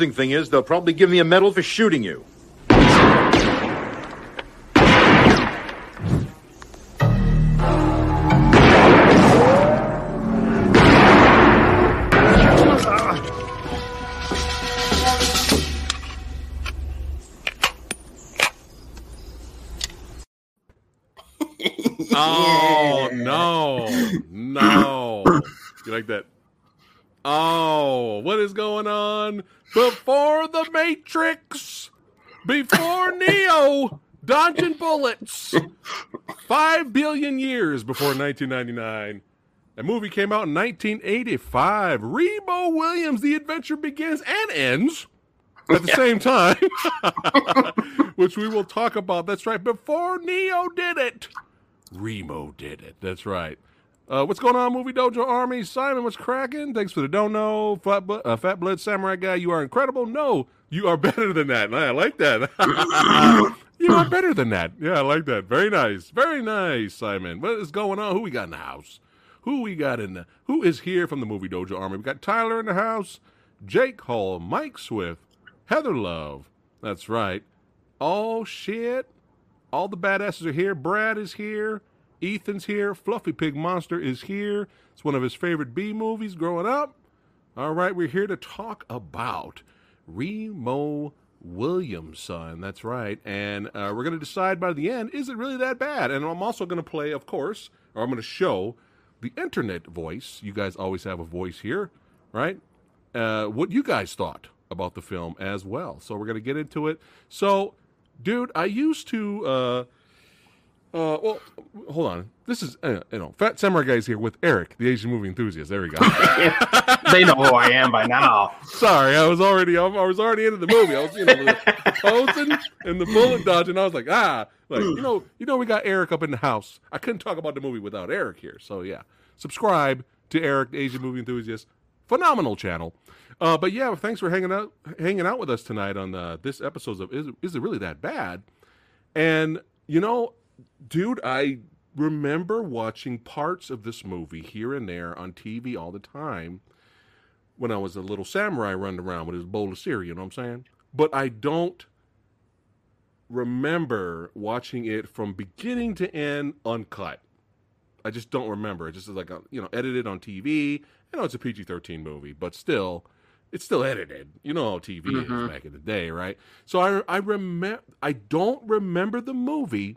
amusing thing is, they'll probably give me a medal for shooting you. Oh no, no! You like that? Oh, what is going on? Before the Matrix, before Neo, dodging bullets. Five billion years before 1999. A movie came out in 1985. Remo Williams, The Adventure Begins and Ends at the same time, which we will talk about. That's right. Before Neo did it, Remo did it. That's right. Uh, what's going on, Movie Dojo Army? Simon, what's cracking? Thanks for the don't know. Fat, Blo- uh, Fat Blood Samurai guy, you are incredible. No, you are better than that. I like that. you are better than that. Yeah, I like that. Very nice. Very nice, Simon. What is going on? Who we got in the house? Who we got in the Who is here from the Movie Dojo Army? We got Tyler in the house, Jake Hall, Mike Swift, Heather Love. That's right. Oh shit. All the badasses are here. Brad is here. Ethan's here. Fluffy Pig Monster is here. It's one of his favorite B movies growing up. All right, we're here to talk about Remo Williamson. That's right. And uh, we're going to decide by the end is it really that bad? And I'm also going to play, of course, or I'm going to show the internet voice. You guys always have a voice here, right? Uh, what you guys thought about the film as well. So we're going to get into it. So, dude, I used to. Uh, uh, well, hold on. This is uh, you know, Fat Samurai Guy's here with Eric, the Asian movie enthusiast. There we go. they know who I am by now. Sorry, I was already I was already into the movie. I was you know the posing and the bullet dodging. I was like, ah, like you know, you know, we got Eric up in the house. I couldn't talk about the movie without Eric here. So yeah, subscribe to Eric, the Asian movie enthusiast. Phenomenal channel. Uh, but yeah, thanks for hanging out hanging out with us tonight on uh, this episode of is, is it really that bad? And you know, dude, I remember watching parts of this movie here and there on TV all the time when I was a little samurai running around with his bowl of cereal, you know what I'm saying? But I don't remember watching it from beginning to end uncut. I just don't remember. It just is like, a, you know, edited on TV. I know it's a PG 13 movie, but still, it's still edited. You know how TV Mhm. is back in the day, right? So I, I remember, I don't remember the movie,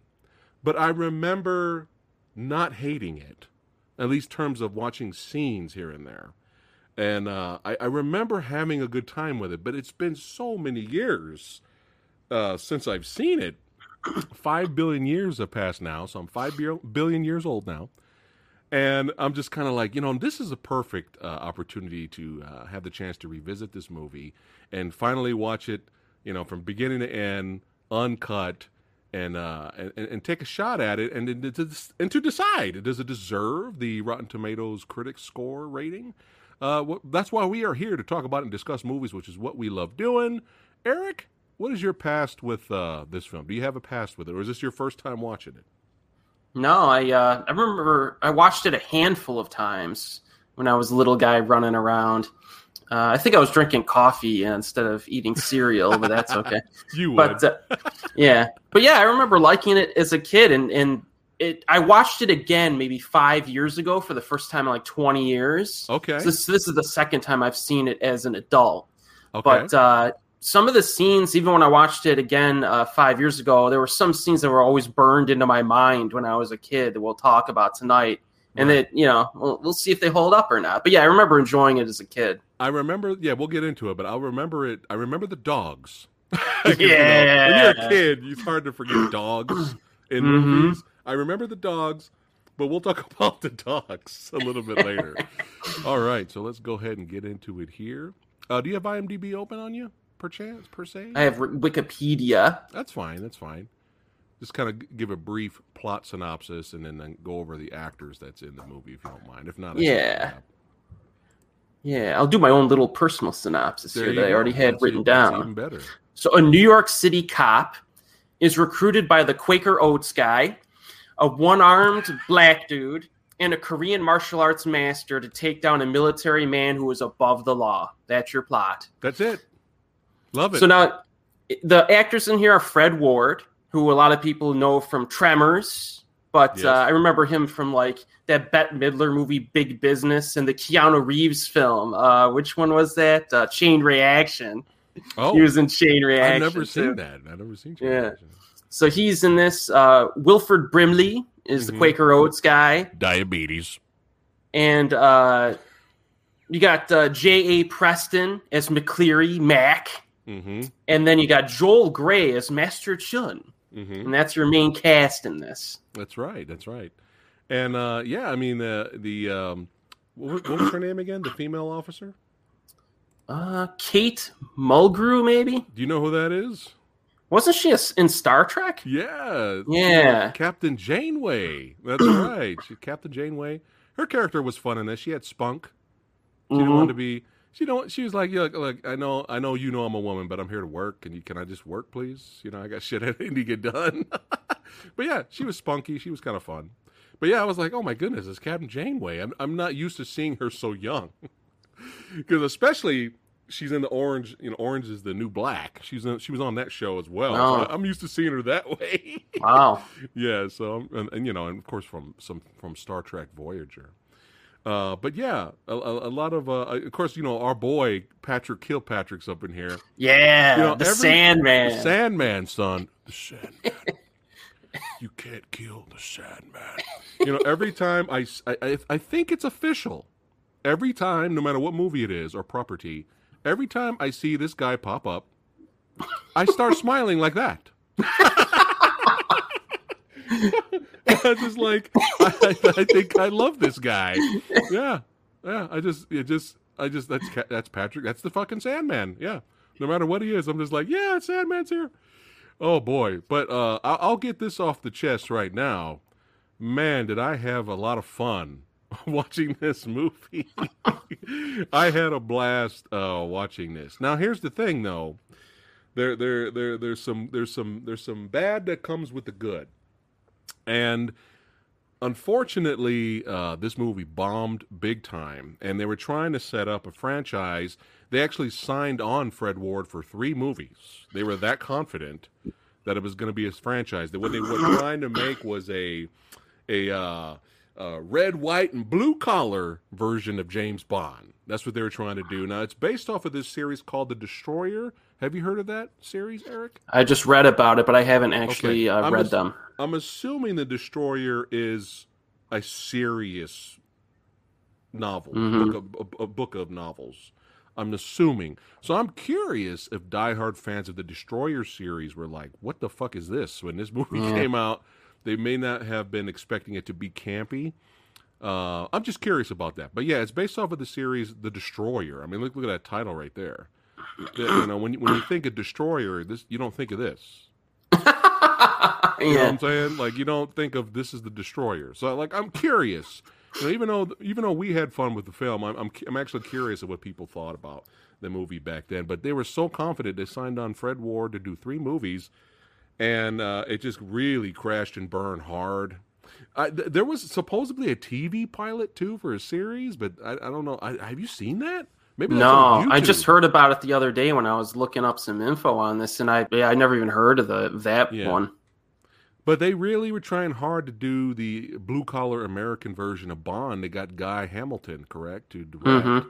but I remember not hating it, at least terms of watching scenes here and there. And uh, I, I remember having a good time with it, but it's been so many years uh, since I've seen it. five billion years have passed now, so I'm five billion years old now. And I'm just kind of like, you know, this is a perfect uh, opportunity to uh, have the chance to revisit this movie and finally watch it, you know, from beginning to end, uncut, and uh, and, and take a shot at it, and and to, decide does it deserve the Rotten Tomatoes critic score rating. Uh, that's why we are here to talk about and discuss movies, which is what we love doing. Eric, what is your past with uh, this film? Do you have a past with it, or is this your first time watching it? No, I uh, I remember I watched it a handful of times when I was a little guy running around. Uh, I think I was drinking coffee instead of eating cereal, but that's okay. You would. But uh, yeah, but yeah, I remember liking it as a kid, and and it. I watched it again maybe five years ago for the first time in like twenty years. okay. So this this is the second time I've seen it as an adult. okay. But uh, some of the scenes, even when I watched it again uh, five years ago, there were some scenes that were always burned into my mind when I was a kid that we'll talk about tonight. And Right. that, you know, we'll, we'll see if they hold up or not. But yeah, I remember enjoying it as a kid. I remember. Yeah, we'll get into it, but I'll remember it. I remember the dogs. 'Cause, you know, when Yeah. you're a kid, it's hard to forget dogs in Mhm. movies. I remember the dogs, but we'll talk about the dogs a little bit later. All right, so let's go ahead and get into it here. Uh, do you have IMDb open on you, perchance, per se? I have Wikipedia. That's fine. That's fine. Just kind of give a brief plot synopsis and then, then go over the actors that's in the movie, if you don't mind. If not, I Yeah. Look it up. Yeah, I'll do my own little personal synopsis There here that I already had That's written even- down. Even better. So, a New York City cop is recruited by the Quaker Oats guy, a one armed black dude, and a Korean martial arts master to take down a military man who is above the law. That's your plot. That's it. Love it. So now, the actors in here are Fred Ward, who a lot of people know from Tremors, but Yes. uh, I remember him from like that Bette Midler movie, Big Business, and the Keanu Reeves film. Uh, which one was that? Uh, Chain Reaction. oh, He was in Chain Reaction. I've never too. seen that. I've never seen. Chain Yeah. Reaction. So he's in this. Uh, Wilford Brimley is Mhm. the Quaker Oats guy, Diabetes. and uh, you got uh, J.A. Preston as MacCleary Mac, Mm-hmm. and then you got Joel Grey as Master Chun. Mm-hmm. and that's your main cast in this. That's right. That's right. And uh, yeah, I mean uh, the um, what, what was her name again? The female officer. Uh, Kate Mulgrew, maybe Do you know who that is? wasn't she a in Star Trek? Yeah. Yeah. Captain Janeway. That's right. She, Captain Janeway. Her character was fun in this. She had spunk. She didn't want Mhm. to be. She don't. She was like, yeah, look, look, I know, I know, you know, I'm a woman, but I'm here to work. And you, can I just work, please? You know, I got shit I need to get done. but yeah, she was spunky. She was kind of fun. But yeah, I was like, oh my goodness, it's Captain Janeway. I'm, I'm not used to seeing her so young, because especially she's in the orange. You know, orange is the new black. She's in, she was on that show as well. Oh. I- I'm used to seeing her that way. Wow. yeah so and, and you know and of course from some from star trek voyager uh but yeah a, a, a lot of uh of course you know our boy patrick kilpatrick's up in here Yeah, You know, the every- Sandman. the sandman son the sandman you can't kill the sandman you know every time I—I think it's official every time no matter what movie it is or property every time i see this guy pop up i start smiling like that I just like I, I think I love this guy. Yeah, yeah. I just it just I just that's that's Patrick. That's the fucking Sandman. Yeah. No matter what he is, I'm just like yeah, Sandman's here. Oh boy, but uh, I'll, get this off the chest right now. Man, did I have a lot of fun watching this movie. I had a blast uh, watching this. Now here's the thing though. There there there there's some there's some there's some bad that comes with the good. And unfortunately, uh, this movie bombed big time, and they were trying to set up a franchise. They actually signed on Fred Ward for three movies. They were that confident that it was going to be a franchise. That what they were trying to make was a a uh, uh, red, white, and blue collar version of James Bond. That's what they were trying to do. Now it's based off of this series called The Destroyer. Have you heard of that series, Eric? I just read about it, but I haven't actually Okay. uh, read just- them. I'm assuming the Destroyer is a serious novel, Mhm. book of, a, a book of novels. I'm assuming. So I'm curious if diehard fans of the Destroyer series were like, "What the fuck is this?" When this movie Yeah. came out, they may not have been expecting it to be campy. Uh, I'm just curious about that. But yeah, it's based off of the series The Destroyer. I mean, look look at that title right there. The- you know, when you, when you think of Destroyer, this you don't think of this. You know what yeah. I'm saying? Like you don't think of this as the destroyer. So like I'm curious. You know, even though even though we had fun with the film, I'm I'm, I'm actually curious of what people thought about the movie back then. But they were so confident they signed on Fred Ward to do three movies, and uh, it just really crashed and burned hard. I, th- there was supposedly a TV pilot too for a series, but I, I don't know. I, have you seen that? Maybe No, I just heard about it the other day when I was looking up some info on this, and I yeah, I never even heard of the that Yeah. one. But they really were trying hard to do the blue collar American version of Bond. They got Guy Hamilton, correct, to direct Mhm.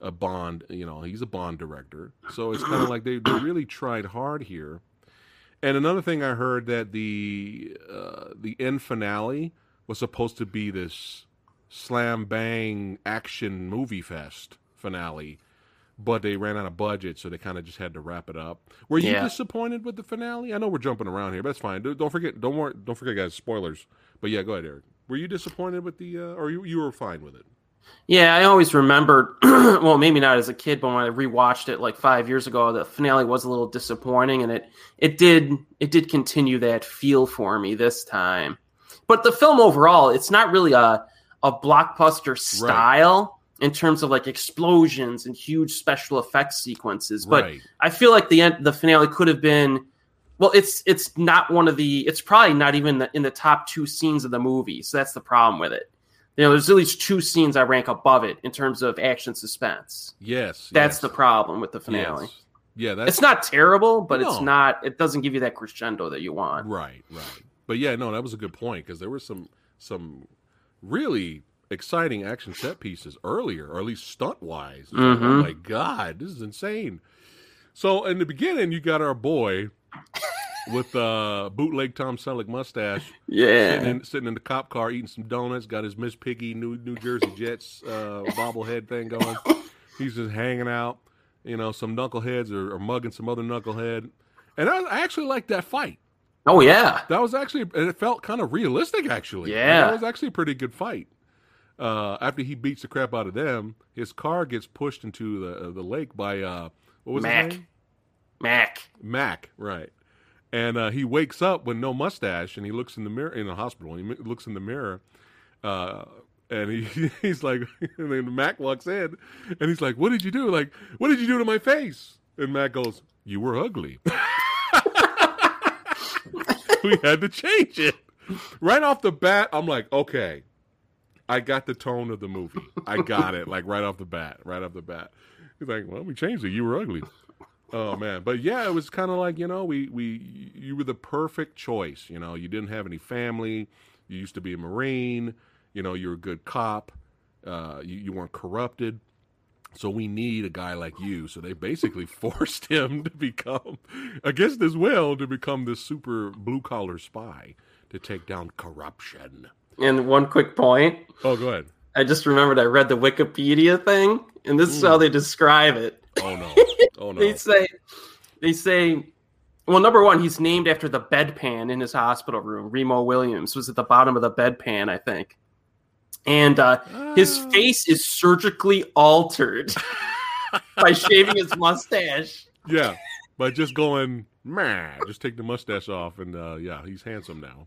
a Bond. You know, he's a Bond director, so it's kind of like they, they really tried hard here. And another thing I heard that the uh, the end finale was supposed to be this slam bang action movie fest finale, but they ran out of budget, so they kind of just had to wrap it up. Were you Yeah. disappointed with the finale? I know we're jumping around here, but that's fine. Don't don't forget, don't worry, don't forget, guys. Spoilers. But yeah, go ahead, Eric. Were you disappointed with the, uh, or you you were fine with it? Yeah, I always remembered. well, maybe not as a kid, but when I rewatched it like five years ago, the finale was a little disappointing, and it it did it did continue that feel for me this time. But the film overall, it's not really a a blockbuster style in terms of like explosions and huge special effects sequences. But right. I feel like the end, the finale could have been. Well, it's it's not one of the. It's probably not even the, in the top two scenes of the movie. So that's the problem with it. You know, there's at least two scenes I rank above it in terms of action suspense. Yes. That's yes, the problem with the finale. Yes. Yeah, that's It's not terrible, but it's not. It doesn't give you that crescendo that you want. Right, right. But yeah, no, that was a good point because there were some some really exciting action set pieces earlier, or at least stunt wise. Oh Mhm. my god, this is insane. So in the beginning, you got our boy with uh bootleg Tom Selleck mustache sitting, Yeah, in, sitting in the cop car eating some donuts, got his Miss Piggy New New Jersey Jets uh bobblehead thing going. He's just hanging out, you know, some knuckleheads are, are mugging some other knucklehead. And I, I actually like that fight. oh yeah, That was actually, and it felt kind of realistic, actually. Yeah. that was actually a pretty good fight. Uh, after he beats the crap out of them, his car gets pushed into the uh, the lake by uh, what was it? Mac. Mac. Mac, right? And uh, he wakes up with no mustache, and he looks in the mirror in the hospital. And he looks in the mirror, uh, and he he's like, and then Mac walks in, and he's like, "What did you do? Like, what did you do to my face?" And Mac goes, "You were ugly." we had to change it right off the bat. I'm like, okay, I got the tone of the movie. I got it, like right off the bat, right off the bat. He's like, well, we changed it. You were ugly. Oh man, but yeah, it was kind of like you know, we we you were the perfect choice. You know, you didn't have any family. You used to be a marine. You know, you're a good cop. Uh, you, you weren't corrupted. So we need a guy like you. So they basically forced him to become, against his will, to become this super blue collar spy to take down corruption. And one quick point. Oh, go ahead. I just remembered I read the Wikipedia thing, and this is how they describe it. Oh no. Oh no. They say, they say, well, number one, he's named after the bedpan in his hospital room. Remo Williams was at the bottom of the bedpan, I think. And uh, his Ah. face is surgically altered by shaving his mustache. Yeah, but just going, man, just take the mustache off, and uh, yeah, he's handsome now.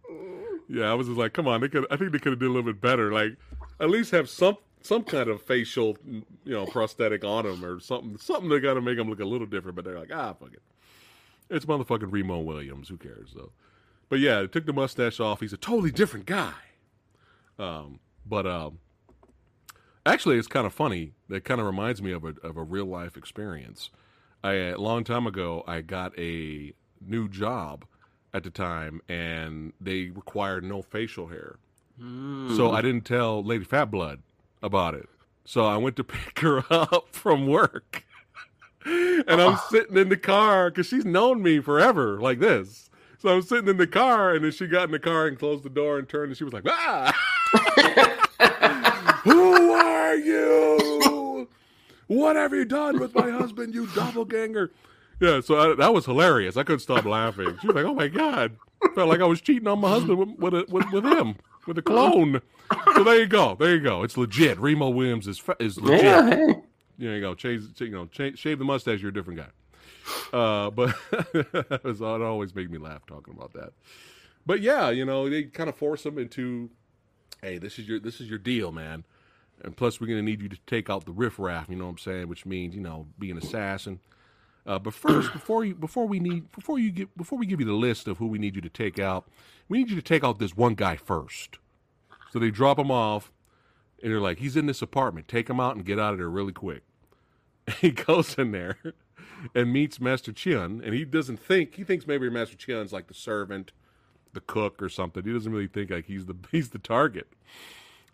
Yeah, I was just like, come on, they could. I think they could have did a little bit better. Like, at least have some some kind of facial, you know, prosthetic on him or something. Something that got to make him look a little different. But they're like, ah, fuck it. It's motherfucking Remo Williams. Who cares though? But yeah, they took the mustache off. He's a totally different guy. Um, but um, actually, it's kind of funny. That kind of reminds me of a of a real life experience. I a long time ago, I got a new job at the time, and they required no facial hair. So I didn't tell Lady Fat Blood about it. So I went to pick her up from work, and I'm sitting in the car because she's known me forever like this. So I'm sitting in the car, and then she got in the car and closed the door and turned, and she was like, "Ah, who are you? What have you done with my husband, you doppelganger?" Yeah, so I, that was hilarious. I couldn't stop laughing. She was like, "Oh my god!" Felt like I was cheating on my husband with with, a, with, with him with a clone. So there you go. There you go. It's legit. Remo Williams is is legit. Yeah. There you go. Change, you know, change, shave the mustache. You're a different guy. Uh, but it was- it always made me laugh talking about that. But yeah, you know, they kind of force them into, hey, this is your this is your deal, man. And plus, we're gonna need you to take out the riffraff. You know what I'm saying? Which means, you know, be an assassin. Uh, but first, before you before we need before you get before we give you the list of who we need you to take out, we need you to take out this one guy first. So they drop him off, and they're like, he's in this apartment. Take him out and get out of there really quick. He goes in there and meets Master Chiun, and he doesn't think he thinks maybe Master Chiun's like the servant, the cook, or something. He doesn't really think like he's the he's the target.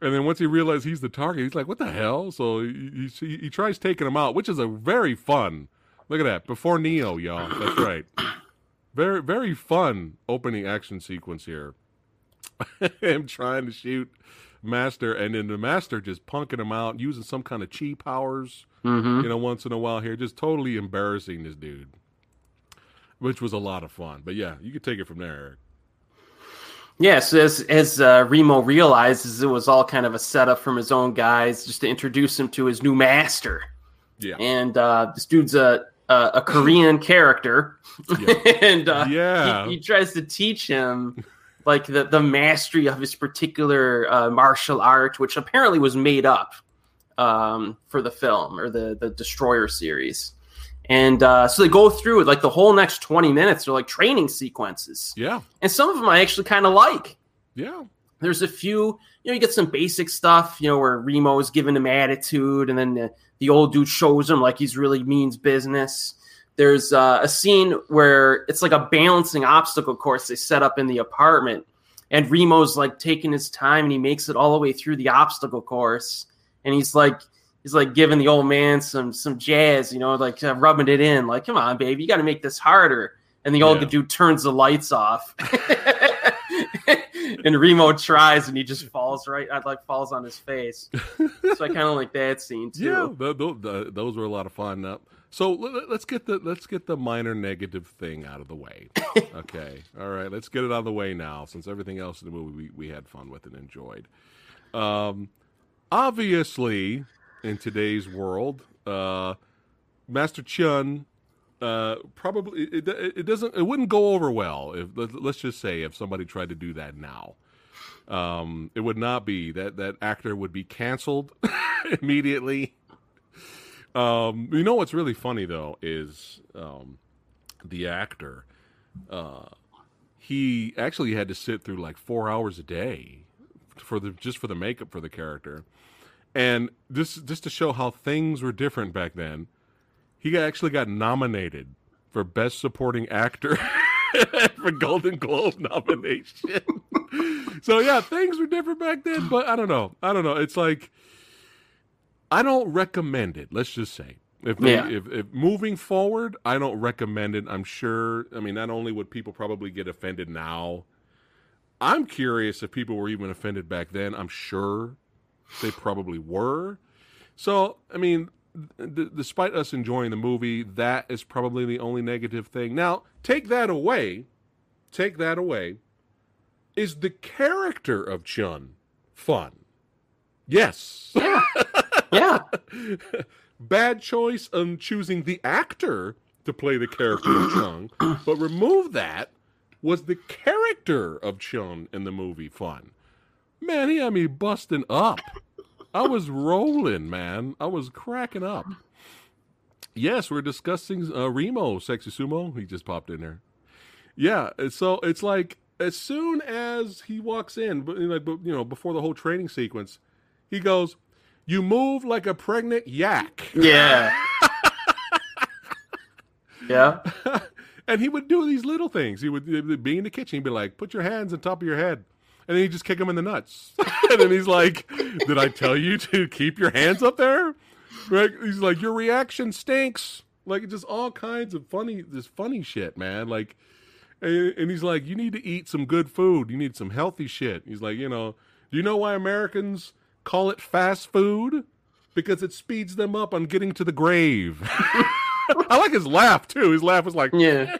And then once he realizes he's the target, he's like, "What the hell?" So he, he, he tries taking him out, which is a very fun. Look at that before Neo, y'all. That's right. Very very fun opening action sequence here. him trying to shoot Master, and then the Master just punking him out, using some kind of chi powers. Mm-hmm. You know, once in a while here, just totally embarrassing this dude, which was a lot of fun. But yeah, you could take it from there, Eric. Yes, as as uh, Remo realizes, it was all kind of a setup from his own guys, just to introduce him to his new master. Yeah, And uh, this dude's a a, a Korean character, and uh, Yeah. he, he tries to teach him like the the mastery of his particular uh, martial art, which apparently was made up um, for the film or the the Destroyer series. And uh, so they go through it like the whole next twenty minutes. They're like training sequences, yeah, and some of them I actually kind of like. yeah, There's a few, you know, you get some basic stuff, you know, where Remo is giving him attitude, and then the, old dude shows him like he's really means business. there's uh, a scene where it's like a balancing obstacle course they set up in the apartment, and Remo's like taking his time and he makes it all the way through the obstacle course, and he's like he's like giving the old man some some jazz, you know, like uh, rubbing it in, like come on, baby, you got to make this harder. And the old Yeah. dude turns the lights off. and Remo tries and he just falls right uh, like falls on his face. So I kind of like that scene too. Yeah, th- th- th- those were a lot of fun. Uh, so let- let's get the let's get the minor negative thing out of the way. okay, all right, let's get it out of the way now, since everything else in the movie we, we had fun with and enjoyed. Um, obviously, in today's world, uh, Master Chun uh, probably it, it, doesn't it wouldn't go over well if let- let's just say if somebody tried to do that now. Um, it would not be that that actor would be canceled immediately. Um, you know what's really funny though is um, the actor. Uh, he actually had to sit through like four hours a day for the just for the makeup for the character, and this just to show how things were different back then. He actually got nominated for best supporting actor for Golden Globe nomination. so yeah, things were different back then, but I don't know. I don't know. It's like I don't recommend it. Let's just say if they, Yeah. if, if moving forward, I don't recommend it. I'm sure. I mean, not only would people probably get offended now, I'm curious if people were even offended back then. I'm sure they probably were. So I mean, d- despite us enjoying the movie, that is probably the only negative thing. Now, take that away. Take that away. Is the character of Chun fun? Yes. Yeah. yeah. Bad choice on choosing the actor to play the character of Chung, but remove that. Was the character of Chun in the movie fun? Man, he had me busting up. I was rolling, man. I was cracking up. Yes, we're discussing uh, Remo, sexy sumo. He just popped in there. Yeah, so it's like as soon as he walks in, but like you know, before the whole training sequence, he goes, "You move like a pregnant yak," Yeah. yeah. and he would do these little things. He would be in the kitchen. He'd be like, "Put your hands on top of your head," and then he'd just kick him in the nuts. and then he's like, "Did I tell you to keep your hands up there?" Right? He's like, "Your reaction stinks." Like just all kinds of funny, this funny shit, man. Like, and, and he's like, "You need to eat some good food. You need some healthy shit." He's like, "You know, do you know why Americans call it fast food? Because it speeds them up on getting to the grave." I like his laugh too. His laugh was like, Yeah. Eh,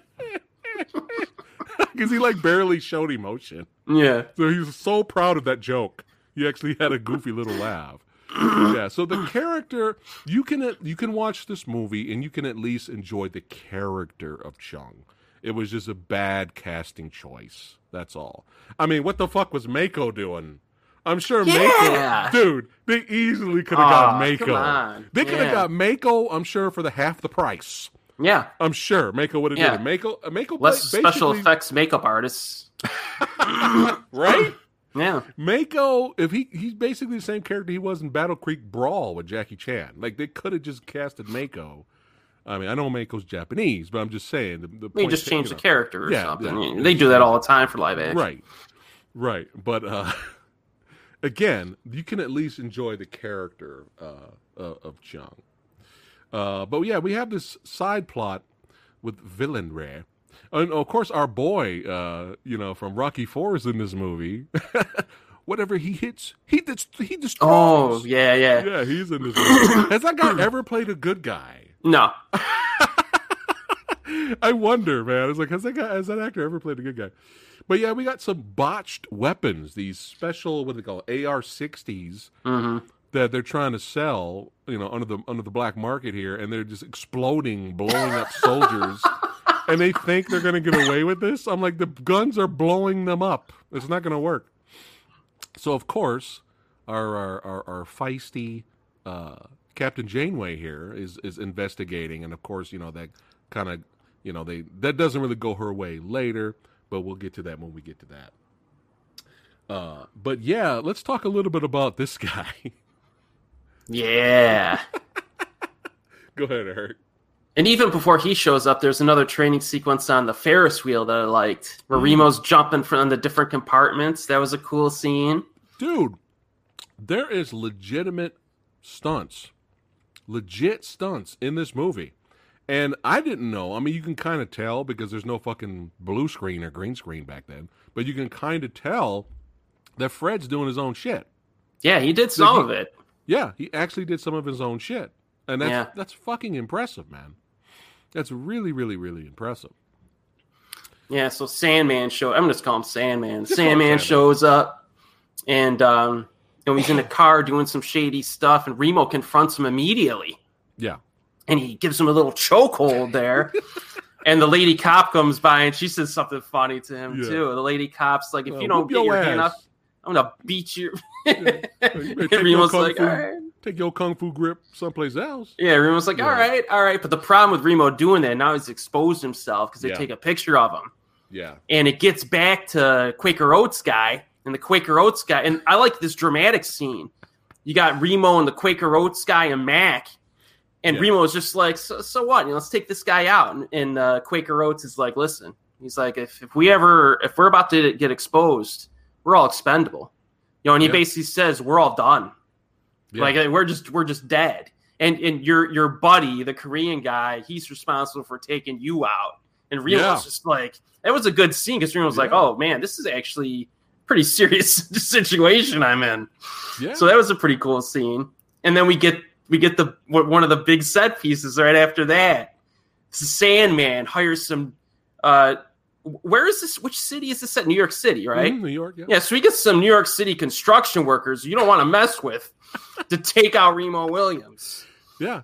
because he like barely showed emotion. Yeah. So he was so proud of that joke. He actually had a goofy little laugh. yeah. So the character, you can you can watch this movie and you can at least enjoy the character of Chung. It was just a bad casting choice. That's all. I mean, what the fuck was Mako doing? I'm sure Yeah. Mako, dude. They easily could have Aw, got Mako. They could have Yeah. got Mako. I'm sure for the half the price. Yeah. I'm sure Mako would have Yeah. did it. Mako, uh, Mako, Less ba- special basically- effects makeup artists. right? Yeah. Mako, if he he's basically the same character he was in Battle Creek Brawl with Jackie Chan. Like they could have just casted Mako. I mean, I know Mako's Japanese, but I'm just saying the, the They just change the character or Yeah, something. yeah. They do that all the time for live action. Right, right. But uh, again, you can at least enjoy the character uh, uh, of Chung. Uh, but yeah, we have this side plot with Villain Rare. And of course, our boy, uh, you know, from Rocky Four is in this movie. Whatever he hits, he dis- he destroys. Oh, yeah, yeah. yeah, he's in this movie. Has that guy ever played a good guy? No. I wonder, man. It's like, has that guy, has that actor ever played a good guy? But yeah, we got some botched weapons. These special, what do they call AR-60s hmm that they're trying to sell, you know, under the under the black market here, and they're just exploding, blowing up soldiers. And they think they're going to get away with this. I'm like, the guns are blowing them up. It's not going to work. So of course, our our our, our feisty uh, Captain Janeway here is is investigating, and of course, you know that kind of you know they that doesn't really go her way later, but we'll get to that when we get to that. Uh, but yeah, let's talk a little bit about this guy. Yeah. Go ahead, Eric. And even before he shows up, there's another training sequence on the Ferris wheel that I liked, where Mm. Remo's jumping from the different compartments. That was a cool scene. dude, there is legitimate stunts, legit stunts in this movie. And I didn't know. I mean, you can kind of tell because there's no fucking blue screen or green screen back then, but you can kind of tell that Fred's doing his own shit. Yeah, he did some he- of it. Yeah, he actually did some of his own shit. And that's Yeah. that's fucking impressive, man. That's really really really impressive. Yeah, so Sandman show. I'm just calling him Sandman. Just call him Sandman Sandman. shows up, and um, and he's in the car doing some shady stuff, and Remo confronts him immediately, Yeah. and he gives him a little chokehold there. and the lady cop comes by, and she says something funny to him Yeah. too. The lady cop's like, "If Uh, you don't get your hand ass. up, I'm gonna beat you." Better take your like, fu- "All right." Take your kung fu grip someplace else. Yeah, Remo's like, Yeah. all right, all right. But the problem with Remo doing that now he's exposed himself because they Yeah. take a picture of him. Yeah. and it gets back to Quaker Oats guy and the Quaker Oats guy. And I like this dramatic scene. You got Remo and the Quaker Oats guy and Mac, and Yeah. Remo is just like, so, so what? You know, let's take this guy out. And, and uh, Quaker Oats is like, listen, he's like, if, if we ever, if we're about to get exposed, we're all expendable. You know, and he Yeah. basically says we're all done. Yeah. Like we're just we're just dead. And and your your buddy, the Korean guy, he's responsible for taking you out. And Remo's Yeah. just like that was a good scene because Remo was like, oh man, this is actually pretty serious situation I'm in. yeah. So that was a pretty cool scene. And then we get we get the one of the big set pieces right after that. Sandman hires some. uh Where is this? Which city is this set? New York City, right? Mhm, New York. Yeah. Yeah, so we get some New York City construction workers you don't want to mess with to take out Remo Williams Yeah.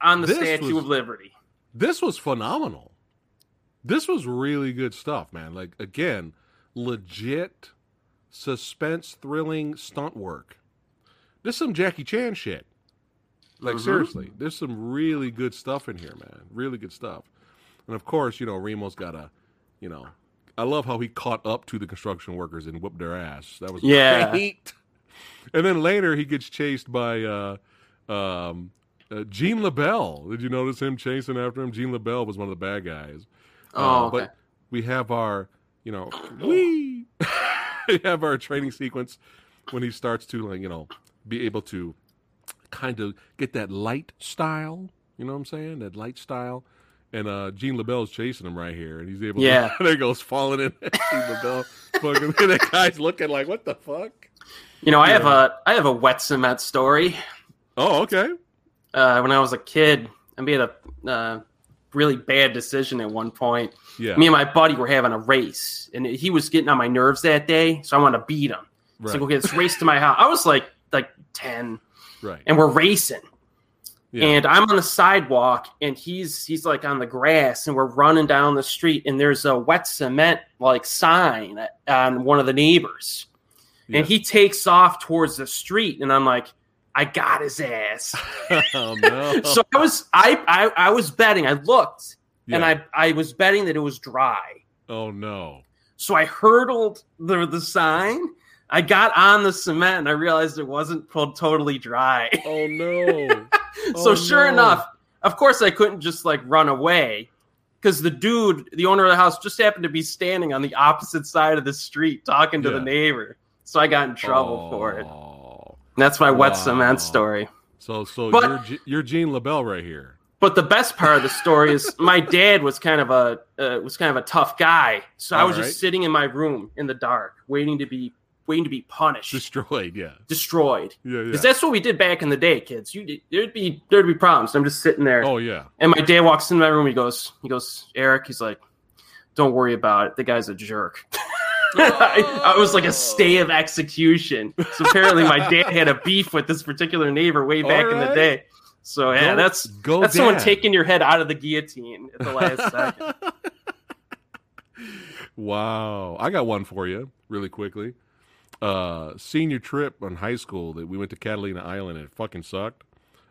on the This Statue was- of Liberty. This was phenomenal. This was really good stuff, man. Like again, legit suspense thrilling stunt work. This some Jackie Chan shit. Like Mhm. seriously, there's some really good stuff in here, man. Really good stuff. And of course, you know, Remo's got a, you know, I love how he caught up to the construction workers and whooped their ass. That was Yeah. great. And then later he gets chased by uh um uh, Gene LeBell. Did you notice him chasing after him? Gene LeBell was one of the bad guys. Oh, Uh, okay. But we have our, you know, we we have our training sequence when he starts to, like, you know, be able to kind of get that light style. You know what I'm saying? That light style. And uh, Gene LeBell's chasing him right here, and he's able. Yeah. to... there goes falling in. Gene LeBell, fucking, and that guy's looking like, "What the fuck?" You know, I have a I have a wet cement story. Oh, okay. Uh, when I was a kid, I made a uh, really bad decision at one point. Yeah. Me and my buddy were having a race, and he was getting on my nerves that day, so I wanted to beat him. right. So okay, let's race to my house. I was like like ten, right. and we're racing. Yeah. And I'm on the sidewalk, and he's he's like on the grass, and we're running down the street, and there's a wet cement like sign on one of the neighbors, Yeah. and he takes off towards the street, and I'm like, I got his ass. oh no. So I was I I, I was betting. I looked, and I I was betting that it was dry. Oh no. So I hurdled the the sign. I got on the cement, and I realized it wasn't to- totally dry. Oh no. so Oh, sure no. enough, of course, I couldn't just like run away because the dude, the owner of the house, just happened to be standing on the opposite side of the street talking to Yeah. the neighbor. So I got in trouble for it. Oh. And that's my wet cement story. So so But- you're you're Gene LeBell right here. But the best part of the story is my dad was kind of a uh, was kind of a tough guy. So I was All just sitting in my room in the dark, waiting to be waiting to be punished, Destroyed, yeah. destroyed. Yeah, yeah. Because that's what we did back in the day, kids. You there'd be there'd be problems. I'm just sitting there. Oh yeah. And my dad walks in my room. He goes, he goes, Eric. He's like, don't worry about it. The guy's a jerk. I, I was like a stay of execution. So apparently, my dad had a beef with this particular neighbor way back in the day. So yeah, Go- that's go that's someone taking your head out of the guillotine at the last second. Wow. I got one for you really quickly. Uh senior trip on high school that we went to Catalina Island and it fucking sucked.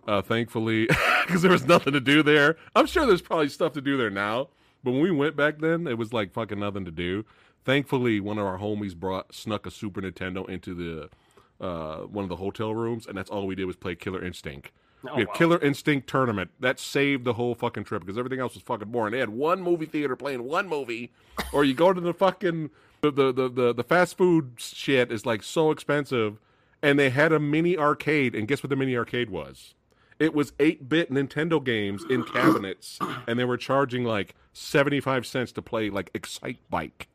Uh thankfully because there was nothing to do there. I'm sure there's probably stuff to do there now, but when we went back then it was like fucking nothing to do. Thankfully one of our homies brought snuck a Super Nintendo into the uh one of the hotel rooms and that's all we did was play Killer Instinct. Oh, we had wow. Killer Instinct Tournament. That saved the whole fucking trip because everything else was fucking boring. They had one movie theater playing one movie, or you go to the fucking the the the, the, fast food shit is like so expensive, and they had a mini arcade. And guess what the mini arcade was? It was eight bit Nintendo games in cabinets, and they were charging like seventy five cents to play like Excite Bike.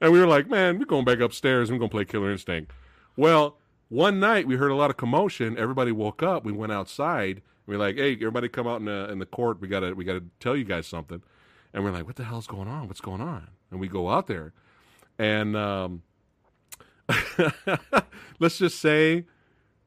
And we were like, man, we're going back upstairs and we're going to play Killer Instinct. Well, one night we heard a lot of commotion. Everybody woke up. We went outside. We are like, hey, everybody come out in the, in the court. We got to we gotta tell you guys something. And we're like, what the hell's going on? What's going on? And we go out there. And um, let's just say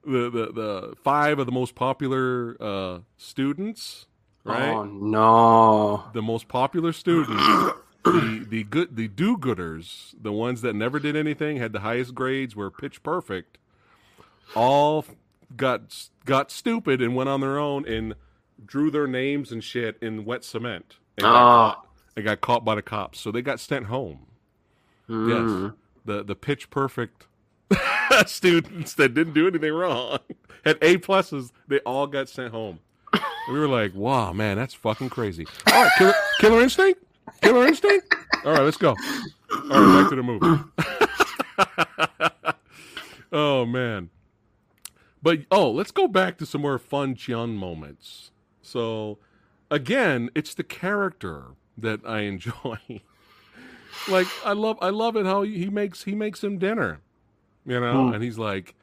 the, the, the five of the most popular uh, students, right? Oh no. the most popular students, the the good the do-gooders, the ones that never did anything, had the highest grades, were pitch perfect, all got got stupid and went on their own and drew their names and shit in wet cement. And got, Oh. caught, and got caught by the cops, so they got sent home. Mm. Yes, the the pitch perfect students that didn't do anything wrong had A pluses. They all got sent home. And we were like, "Wow, man, that's fucking crazy." All right, Killer, Killer Instinct, Killer Instinct. All right, let's go. All right, back to the movie. oh man, but oh, let's go back to some more fun Chun moments. So, again, it's the character that I enjoy. Like I love I love it how he makes he makes him dinner. You know, Hmm. and he's like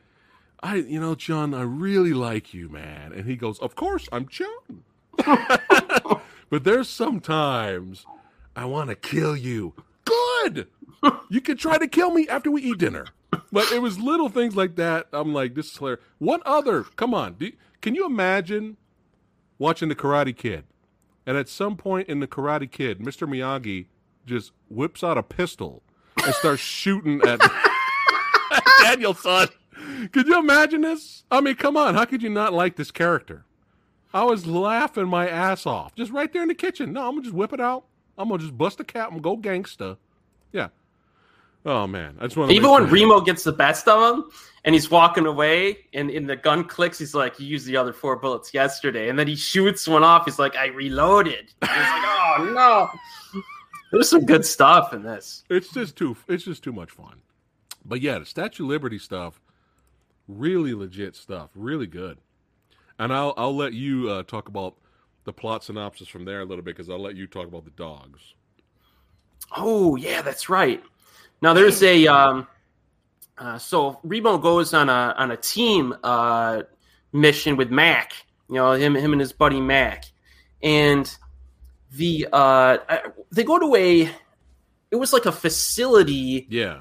I you know, John, I really like you, man. And he goes, "Of course, I'm John." but there's sometimes I want to kill you. Good. You can try to kill me after we eat dinner. But it was little things like that. I'm like, this is hilarious. What other? Come on. Can you imagine watching the Karate Kid? And at some point in the Karate Kid, Mr. Miyagi just whips out a pistol and starts shooting at Daniel-san. Could you imagine this? I mean, come on. How could you not like this character? I was laughing my ass off. Just right there in the kitchen. No, I'm going to just whip it out. I'm going to just bust a cap and go gangsta. Yeah. Oh, man. I just want to Even when Remo gets the best of him and he's walking away and, and the gun clicks, he's like, You used the other four bullets yesterday. And then he shoots one off. He's like, I reloaded. He's like, Oh, no. There's some good stuff in this. It's just too it's just too much fun. But yeah, the Statue of Liberty stuff, really legit stuff, really good. And I'll I'll let you uh, talk about the plot synopsis from there a little bit because I'll let you talk about the dogs. Oh, yeah, that's right. Now there's a um uh, so Remo goes on a on a team uh mission with Mac, you know, him him and his buddy Mac. And the uh they go to a it was like a facility Yeah,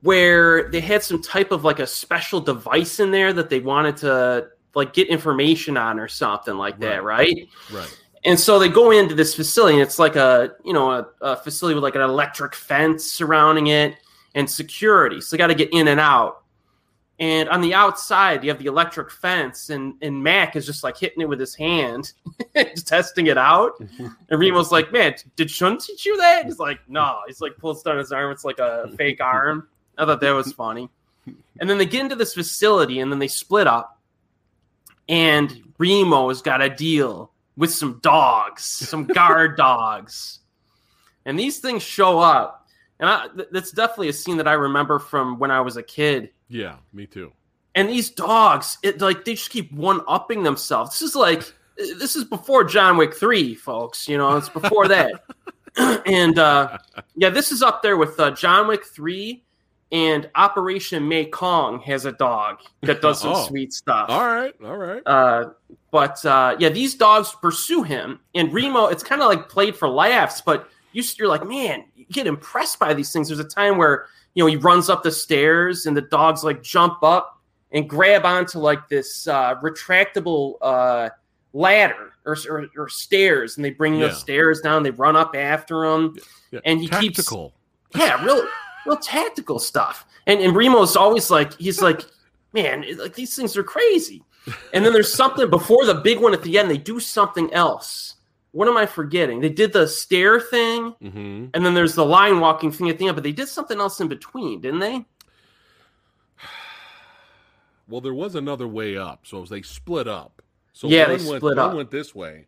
where they had some type of like a special device in there that they wanted to like get information on or something like that, right? right. And so they go into this facility, and it's like a you know a, a facility with like an electric fence surrounding it and security. So they got to get in and out. And on the outside, you have the electric fence, and and Mac is just like hitting it with his hand, just testing it out. And Remo's like, "Man, did Chiun teach you that?" He's like, "No." He's like pulls down his arm. It's like a fake arm. I thought that was funny. And then they get into this facility, and then they split up. And Remo's got a deal with some dogs, some guard dogs. And these things show up. And I, th- that's definitely a scene that I remember from when I was a kid. Yeah, me too. And these dogs, it like they just keep one upping themselves. This is like this is before John Wick 3, folks. You know, it's before that. and uh yeah, this is up there with uh, John Wick 3 and Operation Mekong has a dog that does some Oh. sweet stuff. All right, all right. Uh, but uh, yeah, these dogs pursue him, and Remo. It's kind of like played for laughs, but you, you're like, man, you get impressed by these things. There's a time where you know he runs up the stairs, and the dogs like jump up and grab onto like this uh, retractable uh, ladder or, or, or stairs, and they bring Yeah. the stairs down. They run up after him, Yeah. and he keeps Tactical. yeah, real real tactical stuff. And and Remo's always like he's like, man, like these things are crazy. And then there's something before the big one at the end. They do something else. What am I forgetting? They did the stair thing, hmm and then there's the line walking thing at the end. But they did something else in between, didn't they? Well, there was another way up, so they split up. So Yeah, one they went, split one up. went this way.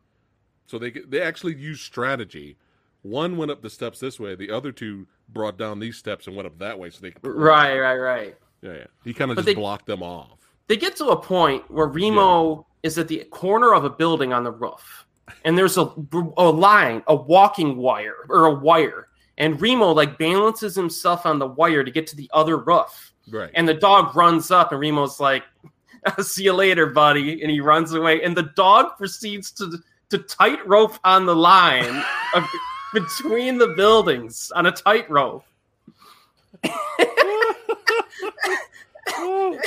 So they they actually used strategy. One went up the steps this way. The other two brought down these steps and went up that way. So they could Right, right, right. Yeah, yeah. He kind of just they- blocked them off. They get to a point where Remo is at the corner of a building on the roof, and there's a a line, a walking wire or a wire, and Remo like balances himself on the wire to get to the other roof, Right. and the dog runs up, and Remo's like, see you later, buddy," and he runs away, and the dog proceeds to to tightrope on the line of, between the buildings on a tightrope. Oh.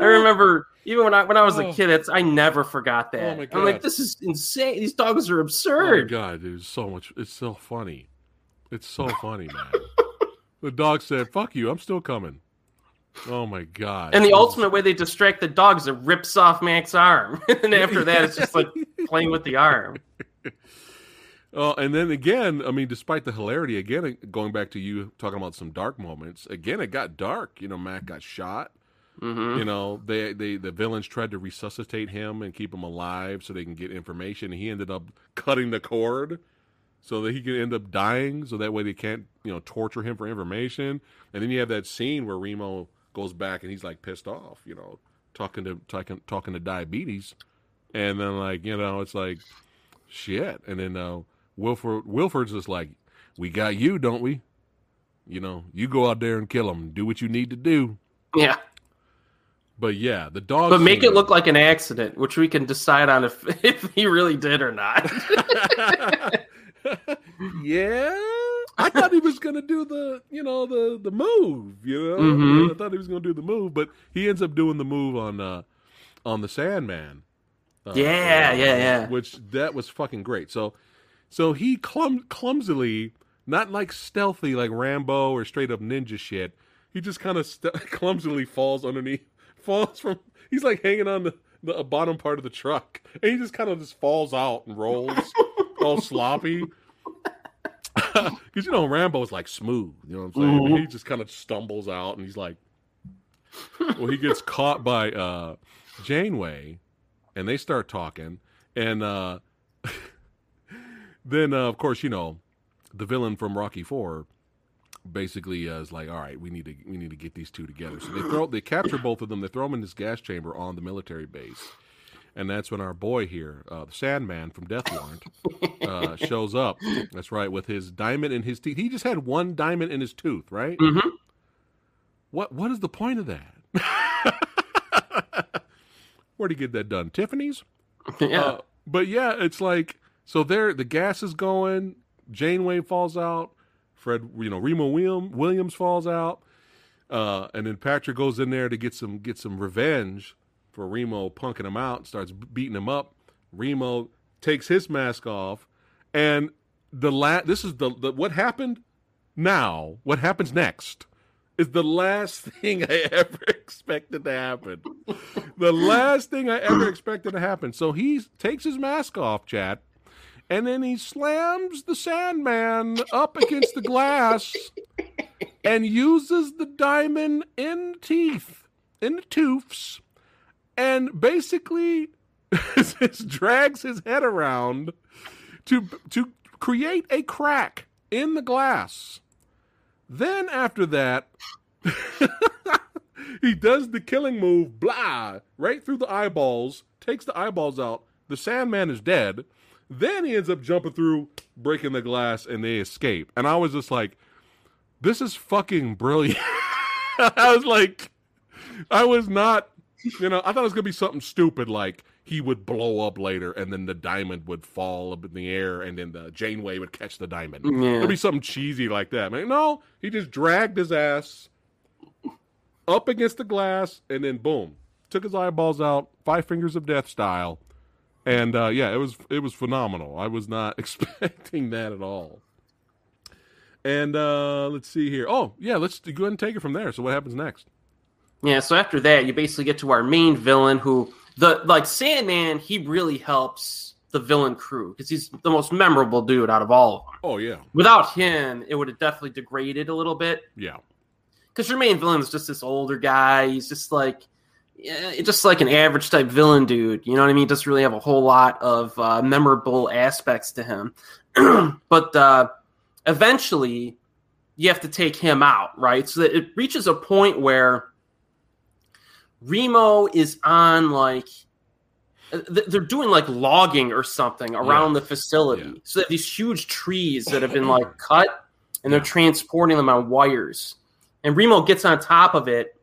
I remember even when I when I was a Oh. kid, it's I never forgot oh that. Oh my I'm like, this is insane. These dogs are Oh my absurd. god, dude, it's so much. It's so funny. It's so funny, man. the dog said, "Fuck you, I'm still coming." Oh my god. and the It was- ultimate way they distract the dogs is it rips off Mac's arm, and after that, it's just like playing with the arm. Oh, and then again, I mean, despite the hilarity, again, going back to you talking about some dark moments, again, it got dark. You know, Mac got shot. hmm You know, they, they the villains tried to resuscitate him and keep him alive so they can get information. He ended up cutting the cord so that he could end up dying, so that way they can't, you know, torture him for information. And then you have that scene where Remo goes back and he's like pissed off, you know, talking to talking talking to diabetes, and then like you know it's like shit, and then uh, Wilford Wilford's just like, we got you, don't we? You know, you go out there and kill him, do what you need to do. Yeah, But yeah, the dog. but make it look like an accident, which we can decide on if if he really did or not. yeah, I thought he was gonna do the, you know, the the move. You know, Mhm. I thought he was gonna do the move, but he ends up doing the move on uh on the Sandman. Uh, Yeah, uh, yeah, yeah. Which that was fucking great. So, so he clum clumsily, not like stealthy like Rambo or straight up ninja shit. He just kind of st- clumsily falls underneath, falls from. He's like hanging on the, the bottom part of the truck, and he just kind of just falls out and rolls, all sloppy. Because you know Rambo's like smooth, you know what I'm saying? Mhm. He just kind of stumbles out, and he's like, well, he gets caught by uh, Janeway, and they start talking, and uh, then uh, of course you know the villain from Rocky Four basically uh, is like, all right, we need to we need to get these two together. So they throw they capture both of them, they throw them in this gas chamber on the military base. And that's when our boy here, uh, the Sandman from Death Warrant, uh, shows up. That's right, with his diamond in his teeth. He just had one diamond in his tooth, right? hmm What What is the point of that? Where'd he get that done? Tiffany's. Yeah, Uh, but yeah, it's like so. There, the gas is going. Janeway falls out. Fred, you know, Remo William, Williams falls out, uh, and then Patrick goes in there to get some get some revenge for Remo punking him out. Starts beating him up. Remo takes his mask off, and the la- This is the, the what happened now. What happens next is the last thing I ever expected to happen the last thing I ever expected to happen. So he takes his mask off, chat, and then he slams the Sandman up against the glass and uses the diamond in teeth, in the tooths, and basically drags his head around to to create a crack in the glass. Then after that, he does the killing move, blah, right through the eyeballs, takes the eyeballs out. The Sandman is dead. Then he ends up jumping through, breaking the glass, and they escape. And I was just like, this is fucking brilliant. I was like, I was not, you know, I thought it was going to be something stupid like he would blow up later and then the diamond would fall up in the air and then the Janeway would catch the diamond. Mm, yeah. It'd be something cheesy like that. Man, no, he just dragged his ass up against the glass and then boom, took his eyeballs out, five fingers of death style. And uh, yeah, it was it was phenomenal. I was not expecting that at all. And uh, let's see here. Oh yeah, let's go ahead and take it from there. So what happens next? Yeah, so after that, you basically get to our main villain who the like Sandman, he really helps the villain crew because he's the most memorable dude out of all of them. Oh yeah, Without him, it would have definitely degraded a little bit yeah, because your main villain is just this older guy. He's just like just like an average type villain dude. You know what I mean? Doesn't really have a whole lot of uh, memorable aspects to him. but uh, eventually, you have to take him out, right? So that it reaches a point where Remo is on like uh, they're doing like logging or something around yeah. the facility. Yeah. So these huge trees that have been like cut and they're transporting them on wires. And Remo gets on top of it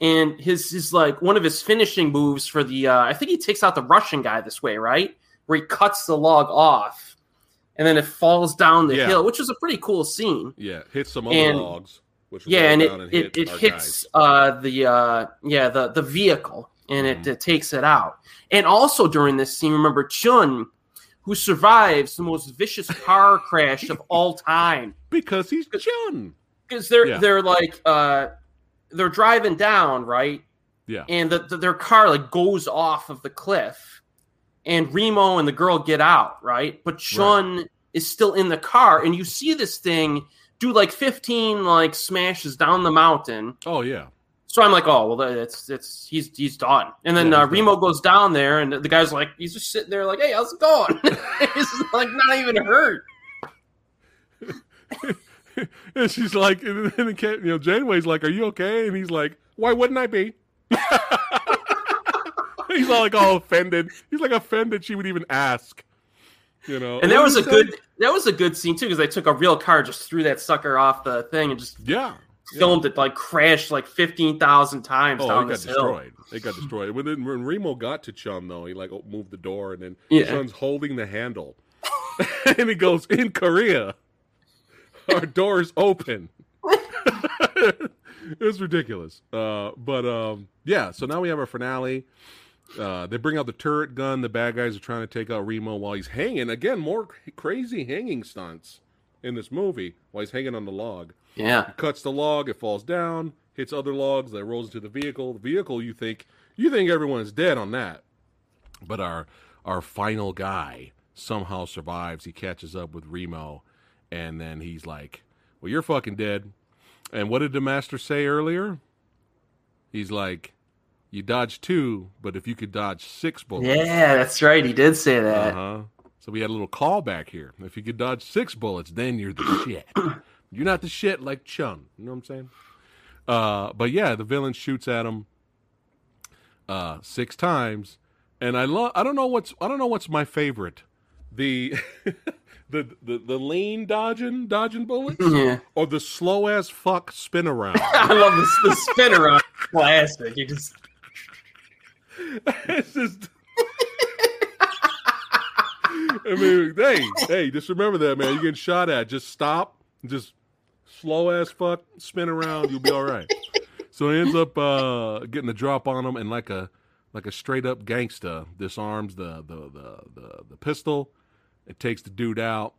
and his his like one of his finishing moves for the uh, I think he takes out the Russian guy this way, right? Where he cuts the log off and then it falls down the yeah. hill, which is a pretty cool scene. Yeah, hits some other and, logs. yeah, and it and it, it hits uh, the uh, yeah the the vehicle and mm. it, mm-hmm. it, takes it out. And also during this scene, remember Chiun, who survives the most vicious car crash of all time because he's Chiun. Because they're yeah. they're like uh, they're driving down right, yeah, and the, the, their car like goes off of the cliff and Remo and the girl get out, right? But Chiun right. is still in the car, and you see this thing do like 15 like smashes down the mountain. Oh yeah. So I'm like, oh well, it's it's he's he's done. And then yeah, uh, Remo done. goes down there, and the guy's like, he's just sitting there like, hey, how's it going? he's like not even hurt. and she's like, and then you know, Janeway's like, "Are you okay?" And he's like, "Why wouldn't I be?" He's all like all offended. He's like offended she would even ask. You know, and that was a say? good that was a good scene too because they took a real car, just threw that sucker off the thing, and just yeah filmed yeah. it like crashed like fifteen thousand times. Oh, down it got destroyed. Hill. It got destroyed. When, then, when Remo got to Chiun though, he like moved the door, and then yeah. Chiun's holding the handle, and he goes, "In Korea, our doors open." it was ridiculous. Uh, but um, yeah, so now we have our finale. Uh, they bring out the turret gun. The bad guys are trying to take out Remo while he's hanging. Again, more crazy hanging stunts in this movie while he's hanging on the log. Yeah. He cuts the log, it falls down, hits other logs, that rolls into the vehicle. The vehicle, you think you think everyone's dead on that, but our our final guy somehow survives. He catches up with Remo, and then he's like, "Well, you're fucking dead." And what did the master say earlier? He's like, you dodged two, but if you could dodge six bullets. Yeah, that's right. He did say that. Uh-huh. So we had a little callback here. If you could dodge six bullets, then you're the shit. You're not the shit like Chiun. You know what I'm saying? Uh, but yeah, the villain shoots at him uh, six times, and I love. I don't know what's. I don't know what's my favorite. The the the, the lean dodging dodging bullets, yeah. or the slow as fuck spin around. I love the, the spin around classic. You just it's just. I mean, hey, hey, just remember that, man. You're getting shot at. Just stop. Just slow as fuck, spin around. You'll be all right. So he ends up uh, getting the drop on him, and like a like a straight up gangsta, disarms the the the the, the pistol. It takes the dude out,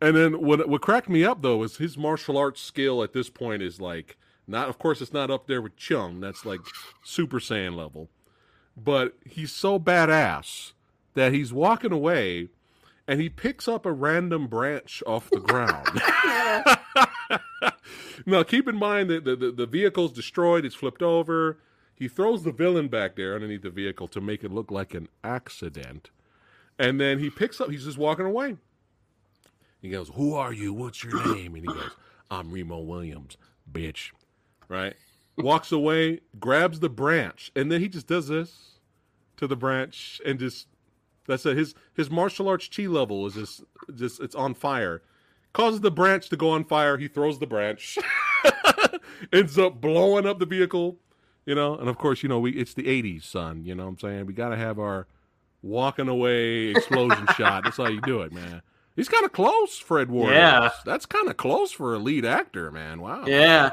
and then what what cracked me up though is his martial arts skill at this point is like not. Of course, it's not up there with Chiun. That's like Super Saiyan level but he's so badass that he's walking away and he picks up a random branch off the ground. now, keep in mind that the, the, the, vehicle's destroyed, it's flipped over. He throws the villain back there underneath the vehicle to make it look like an accident. And then he picks up, he's just walking away. He goes, Who are you? What's your name? And he goes, I'm Remo Williams, bitch. Right? walks away, grabs the branch, and then he just does this to the branch and just that's it. His his martial arts chi level is just just it's on fire. Causes the branch to go on fire. He throws the branch, ends up blowing up the vehicle. You know, and of course, you know, we it's the '80s, son. You know what I'm saying? We got to have our walking away explosion shot. That's how you do it, man. He's kind of close, Fred Ward. Yeah, that's kind of close for a lead actor, man. Wow. Yeah.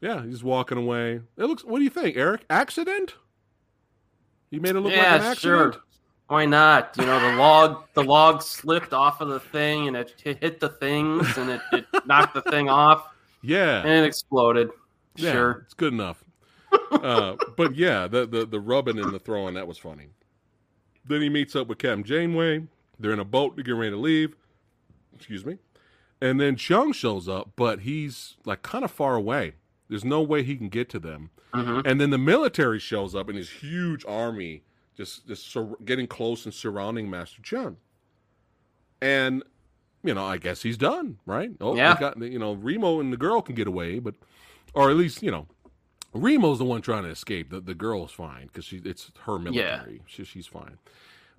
Yeah, he's walking away. It looks. What do you think, Erik? Accident? You made it look yeah, like an accident. Sure. Why not? You know, the log the log slipped off of the thing and it hit the things and it, it knocked the thing off. Yeah, and it exploded. Yeah, sure, it's good enough. uh, but yeah, the, the the rubbing and the throwing that was funny. Then he meets up with Captain Janeway. They're in a boat to get ready to leave. Excuse me. And then Chiun shows up, but he's like kind of far away There's no way he can get to them. Mhm. And then the military shows up in his huge army, just just sur- getting close and surrounding Master Chiun. And you know, I guess he's done, right? Oh, Yeah. got you know, Remo and the girl can get away, but or at least you know, Remo's the one trying to escape. The the girl's fine because she it's her military. She, she's fine.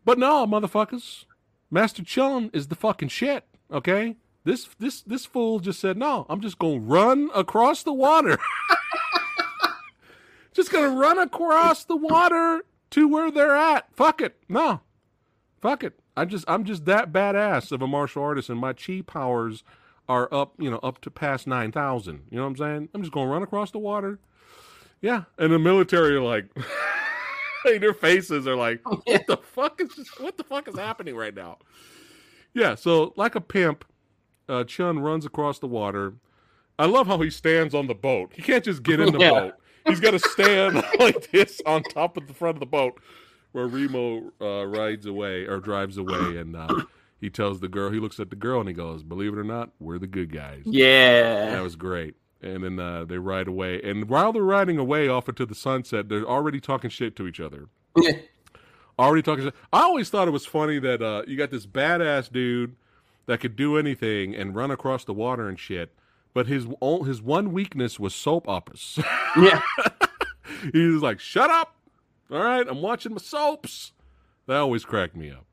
But no, motherfuckers, Master Chiun is the fucking shit. Okay, this this this fool just said no. I'm just gonna run across the water. just gonna run across the water to where they're at. Fuck it. No. Fuck it. I just I'm just that badass of a martial artist and my chi powers are up, you know, up to past nine thousand. You know what I'm saying? I'm just gonna run across the water. Yeah. And the military are like their faces are like, what the fuck is what the fuck is happening right now? Yeah, so like a pimp, uh, Chiun runs across the water. I love how he stands on the boat. He can't just get in the Yeah. boat. He's got to stand like this on top of the front of the boat, where Remo uh, rides away or drives away, and uh, he tells the girl. He looks at the girl and he goes, "Believe it or not, we're the good guys." Yeah. That was great. And then uh, they ride away, and while they're riding away off into the sunset, they're already talking shit to each other already talking. shit. I always thought it was funny that uh, you got this badass dude that could do anything and run across the water and shit, but his his one weakness was soap operas. Yeah. he was like, "Shut up! All right, I'm watching my soaps." That always cracked me up.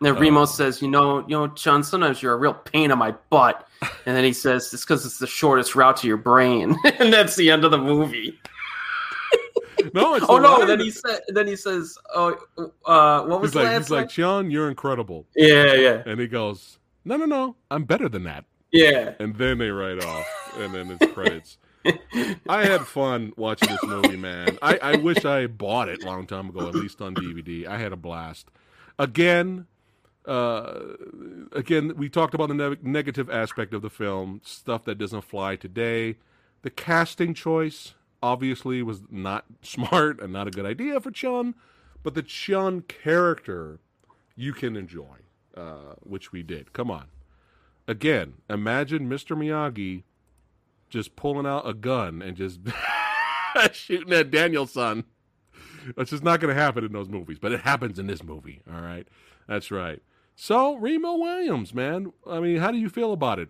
Then Remo says, "You know, you know, Chiun. Sometimes you're a real pain in my butt." And then he says, "It's because it's the shortest route to your brain." and that's the end of the movie. No, it's Oh no! Then he said. Then he says, "Oh, uh, what was he's like, he's like, line?" Chiun, you're incredible, Yeah, yeah, and he goes, "No, no, no, I'm better than that." yeah. and then they write off, and then it's credits. I had fun watching this movie, man. I, I wish I bought it a long time ago, at least on DVD. I had a blast. Again, uh, again, we talked about the ne- negative aspect of the film, stuff that doesn't fly today. The casting choice obviously was not smart and not a good idea for Chiun, but the Chiun character you can enjoy, uh, which we did. Come on again, imagine Mr. Miyagi just pulling out a gun and just shooting at Daniel-san. That's just not going to happen in those movies, but it happens in this movie. All right, that's right. So Remo Williams, man, I mean, how do you feel about it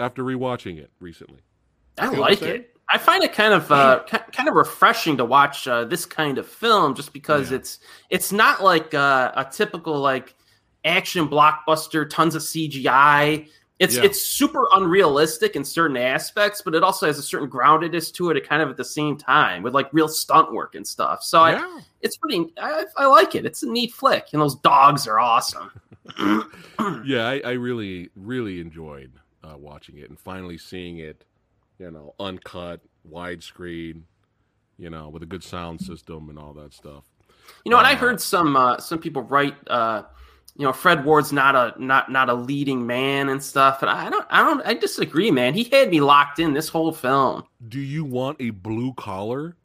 after rewatching it recently? I like it. I find it kind of uh, ki- kind of refreshing to watch uh, this kind of film, just because Yeah. it's it's not like uh, a typical like action blockbuster, tons of CGI. It's Yeah. it's super unrealistic in certain aspects, but it also has a certain groundedness to it. At kind of at the same time with like real stunt work and stuff. So I, it's pretty. I, I like it. It's a neat flick, and those dogs are awesome. Yeah, I, I really, really enjoyed uh, watching it and finally seeing it, you know, uncut, widescreen, you know, with a good sound system and all that stuff. You know, and I Uh, heard some uh, some people write, uh, you know, Fred Ward's not a not not a leading man and stuff, and I don't I don't I disagree, man. He had me locked in this whole film. do you want a blue collar?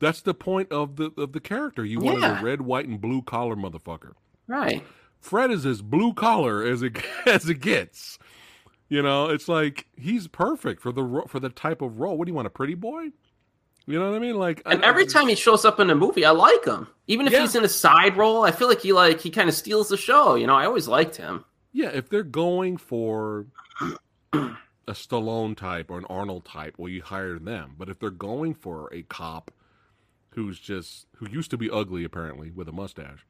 That's the point of the of the character. You wanted a red, white, and blue collar motherfucker. Right. Fred is as blue collar as it as it gets. You know, it's like he's perfect for the for the type of role. What do you want, a pretty boy? You know what I mean? Like, And I- every time he shows up in a movie, I like him. Even if Yeah. he's in a side role, I feel like he like he kind of steals the show. You know, I always liked him. yeah, if they're going for a Stallone type or an Arnold type, well, you hire them. But if they're going for a cop who's just who used to be ugly apparently with a mustache,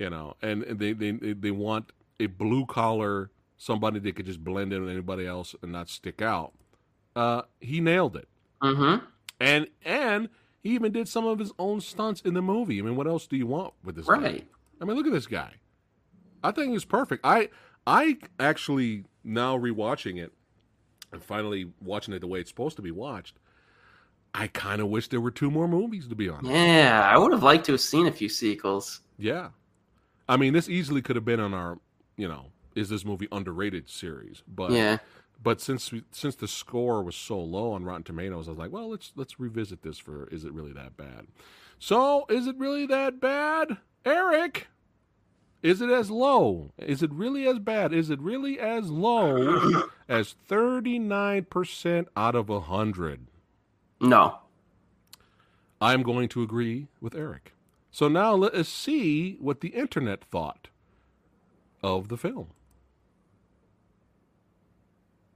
you know, and, and they, they they want a blue collar somebody that could just blend in with anybody else and not stick out. Uh, he nailed it, Mm-hmm. and and he even did some of his own stunts in the movie. I mean, what else do you want with this? guy? I mean, look at this guy. I think he's perfect. I I actually now rewatching it and finally watching it the way it's supposed to be watched. I kind of wish there were two more movies to be honest. Yeah, I would have liked to have seen a few sequels. Yeah. I mean, this easily could have been on our, you know, is this movie underrated series, but Yeah. but since we, since the score was so low on Rotten Tomatoes, I was like, well, let's let's revisit this for is it really that bad? So, is it really that bad? Erik, is it as low? Is it really as bad? Is it really as low as 39% out of 100? No. I'm going to agree with Erik. So now let us see what the internet thought of the film.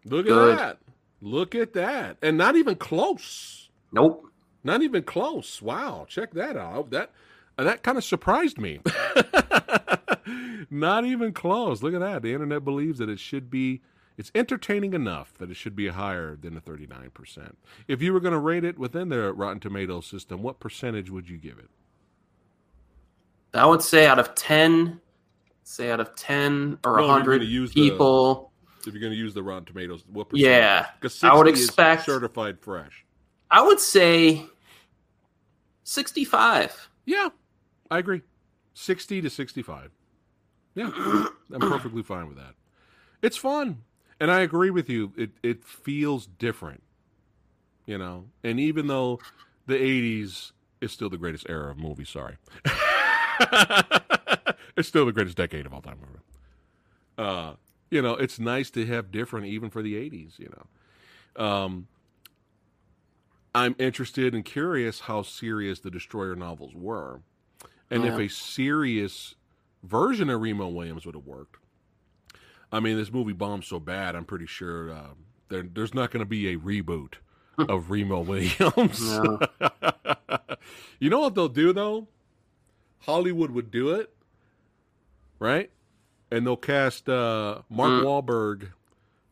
Look Good. at that. Look at that. And not even close. Nope. Not even close. Wow, check that out. Oh, that uh, that kind of surprised me. Not even close. Look at that. The internet believes that it should be it's entertaining enough that it should be higher than the 39%. If you were going to rate it within the Rotten Tomatoes system, what percentage would you give it? I would say out of 10, say out of 10 or No, 100 gonna the- people, If you're going to use the Rotten Tomatoes, what percentage? yeah, 'Cause I would expect, certified fresh. I would say 65. Yeah, I agree. 60 to 65. Yeah, I'm perfectly fine with that. It's fun. And I agree with you. It it feels different. You know, and even though the 80s is still the greatest era of movies, sorry. it's still the greatest decade of all time. Uh, you know, it's nice to have different even for the 80s, you know. Um I'm interested and curious how serious the Destroyer novels were. And if a serious version of Remo Williams would have worked. I mean, this movie bombed so bad, I'm pretty sure uh, there, there's not going to be a reboot of Remo Williams. You know what they'll do, though? Hollywood would do it, right? And they'll cast uh, Mark Mm. Wahlberg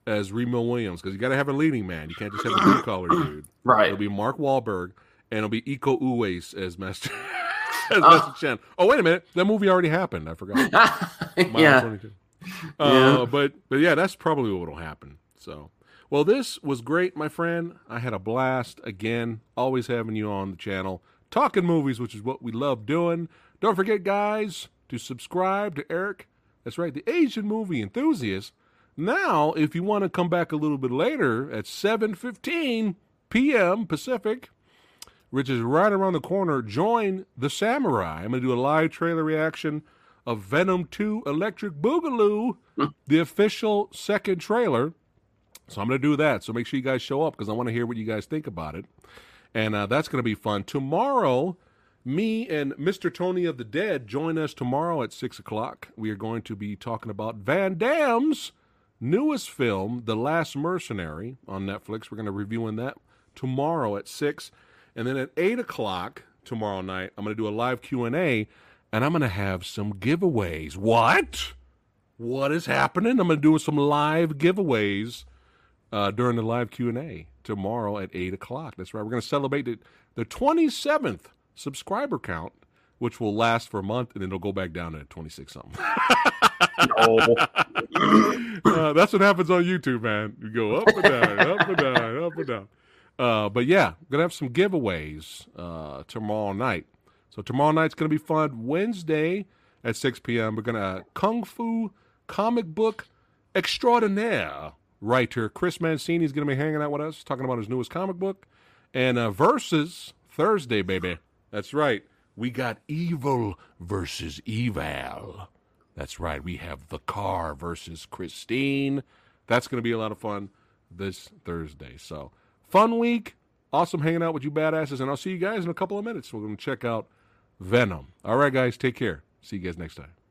as Remo Williams because you got to have a leading man. You can't just have a blue collar dude. Right. It'll be Mark Wahlberg, and it'll be Iko Uwais as Master as Oh. Master Chiun. Oh, wait a minute, that movie already happened. I forgot. Yeah. 22. Uh, Yeah. But but yeah, that's probably what'll happen. So, well, this was great, my friend. I had a blast again. Always having you on the channel, talking movies, which is what we love doing. Don't forget, guys, to subscribe to Erik. That's right, the Asian movie enthusiast. Now, if you want to come back a little bit later at 7:15 p.m. Pacific, which is right around the corner, join the Samurai. I'm going to do a live trailer reaction of Venom 2 Electric Boogaloo, the official second trailer. So I'm going to do that. So make sure you guys show up because I want to hear what you guys think about it. And uh, that's going to be fun. Tomorrow, me and Mr. Tony of the Dead join us tomorrow at 6 o'clock. We are going to be talking about Van Damme's newest film, The Last Mercenary, on Netflix. We're going to reviewing that tomorrow at 6. And then at 8 o'clock tomorrow night, I'm going to do a live Q&A, and I'm going to have some giveaways. What? What is happening? I'm going to do some live giveaways uh, during the live Q&A tomorrow at 8 o'clock. That's right. We're going to celebrate the, the 27th subscriber count, which will last for a month, and then it'll go back down to 26 something. No. uh, that's what happens on YouTube, man. You go up and down, up and down, up and down. Uh, but yeah, we're gonna have some giveaways uh, tomorrow night. So tomorrow night's gonna be fun. Wednesday at 6 p.m. We're gonna Kung Fu comic book extraordinaire writer Chris Mancini is gonna be hanging out with us, talking about his newest comic book, and uh, versus Thursday, baby. That's right. We got evil versus evil. That's right. We have the car versus Christine. That's going to be a lot of fun this Thursday. So, fun week. Awesome hanging out with you badasses. And I'll see you guys in a couple of minutes. We're going to check out Venom. All right, guys. Take care. See you guys next time.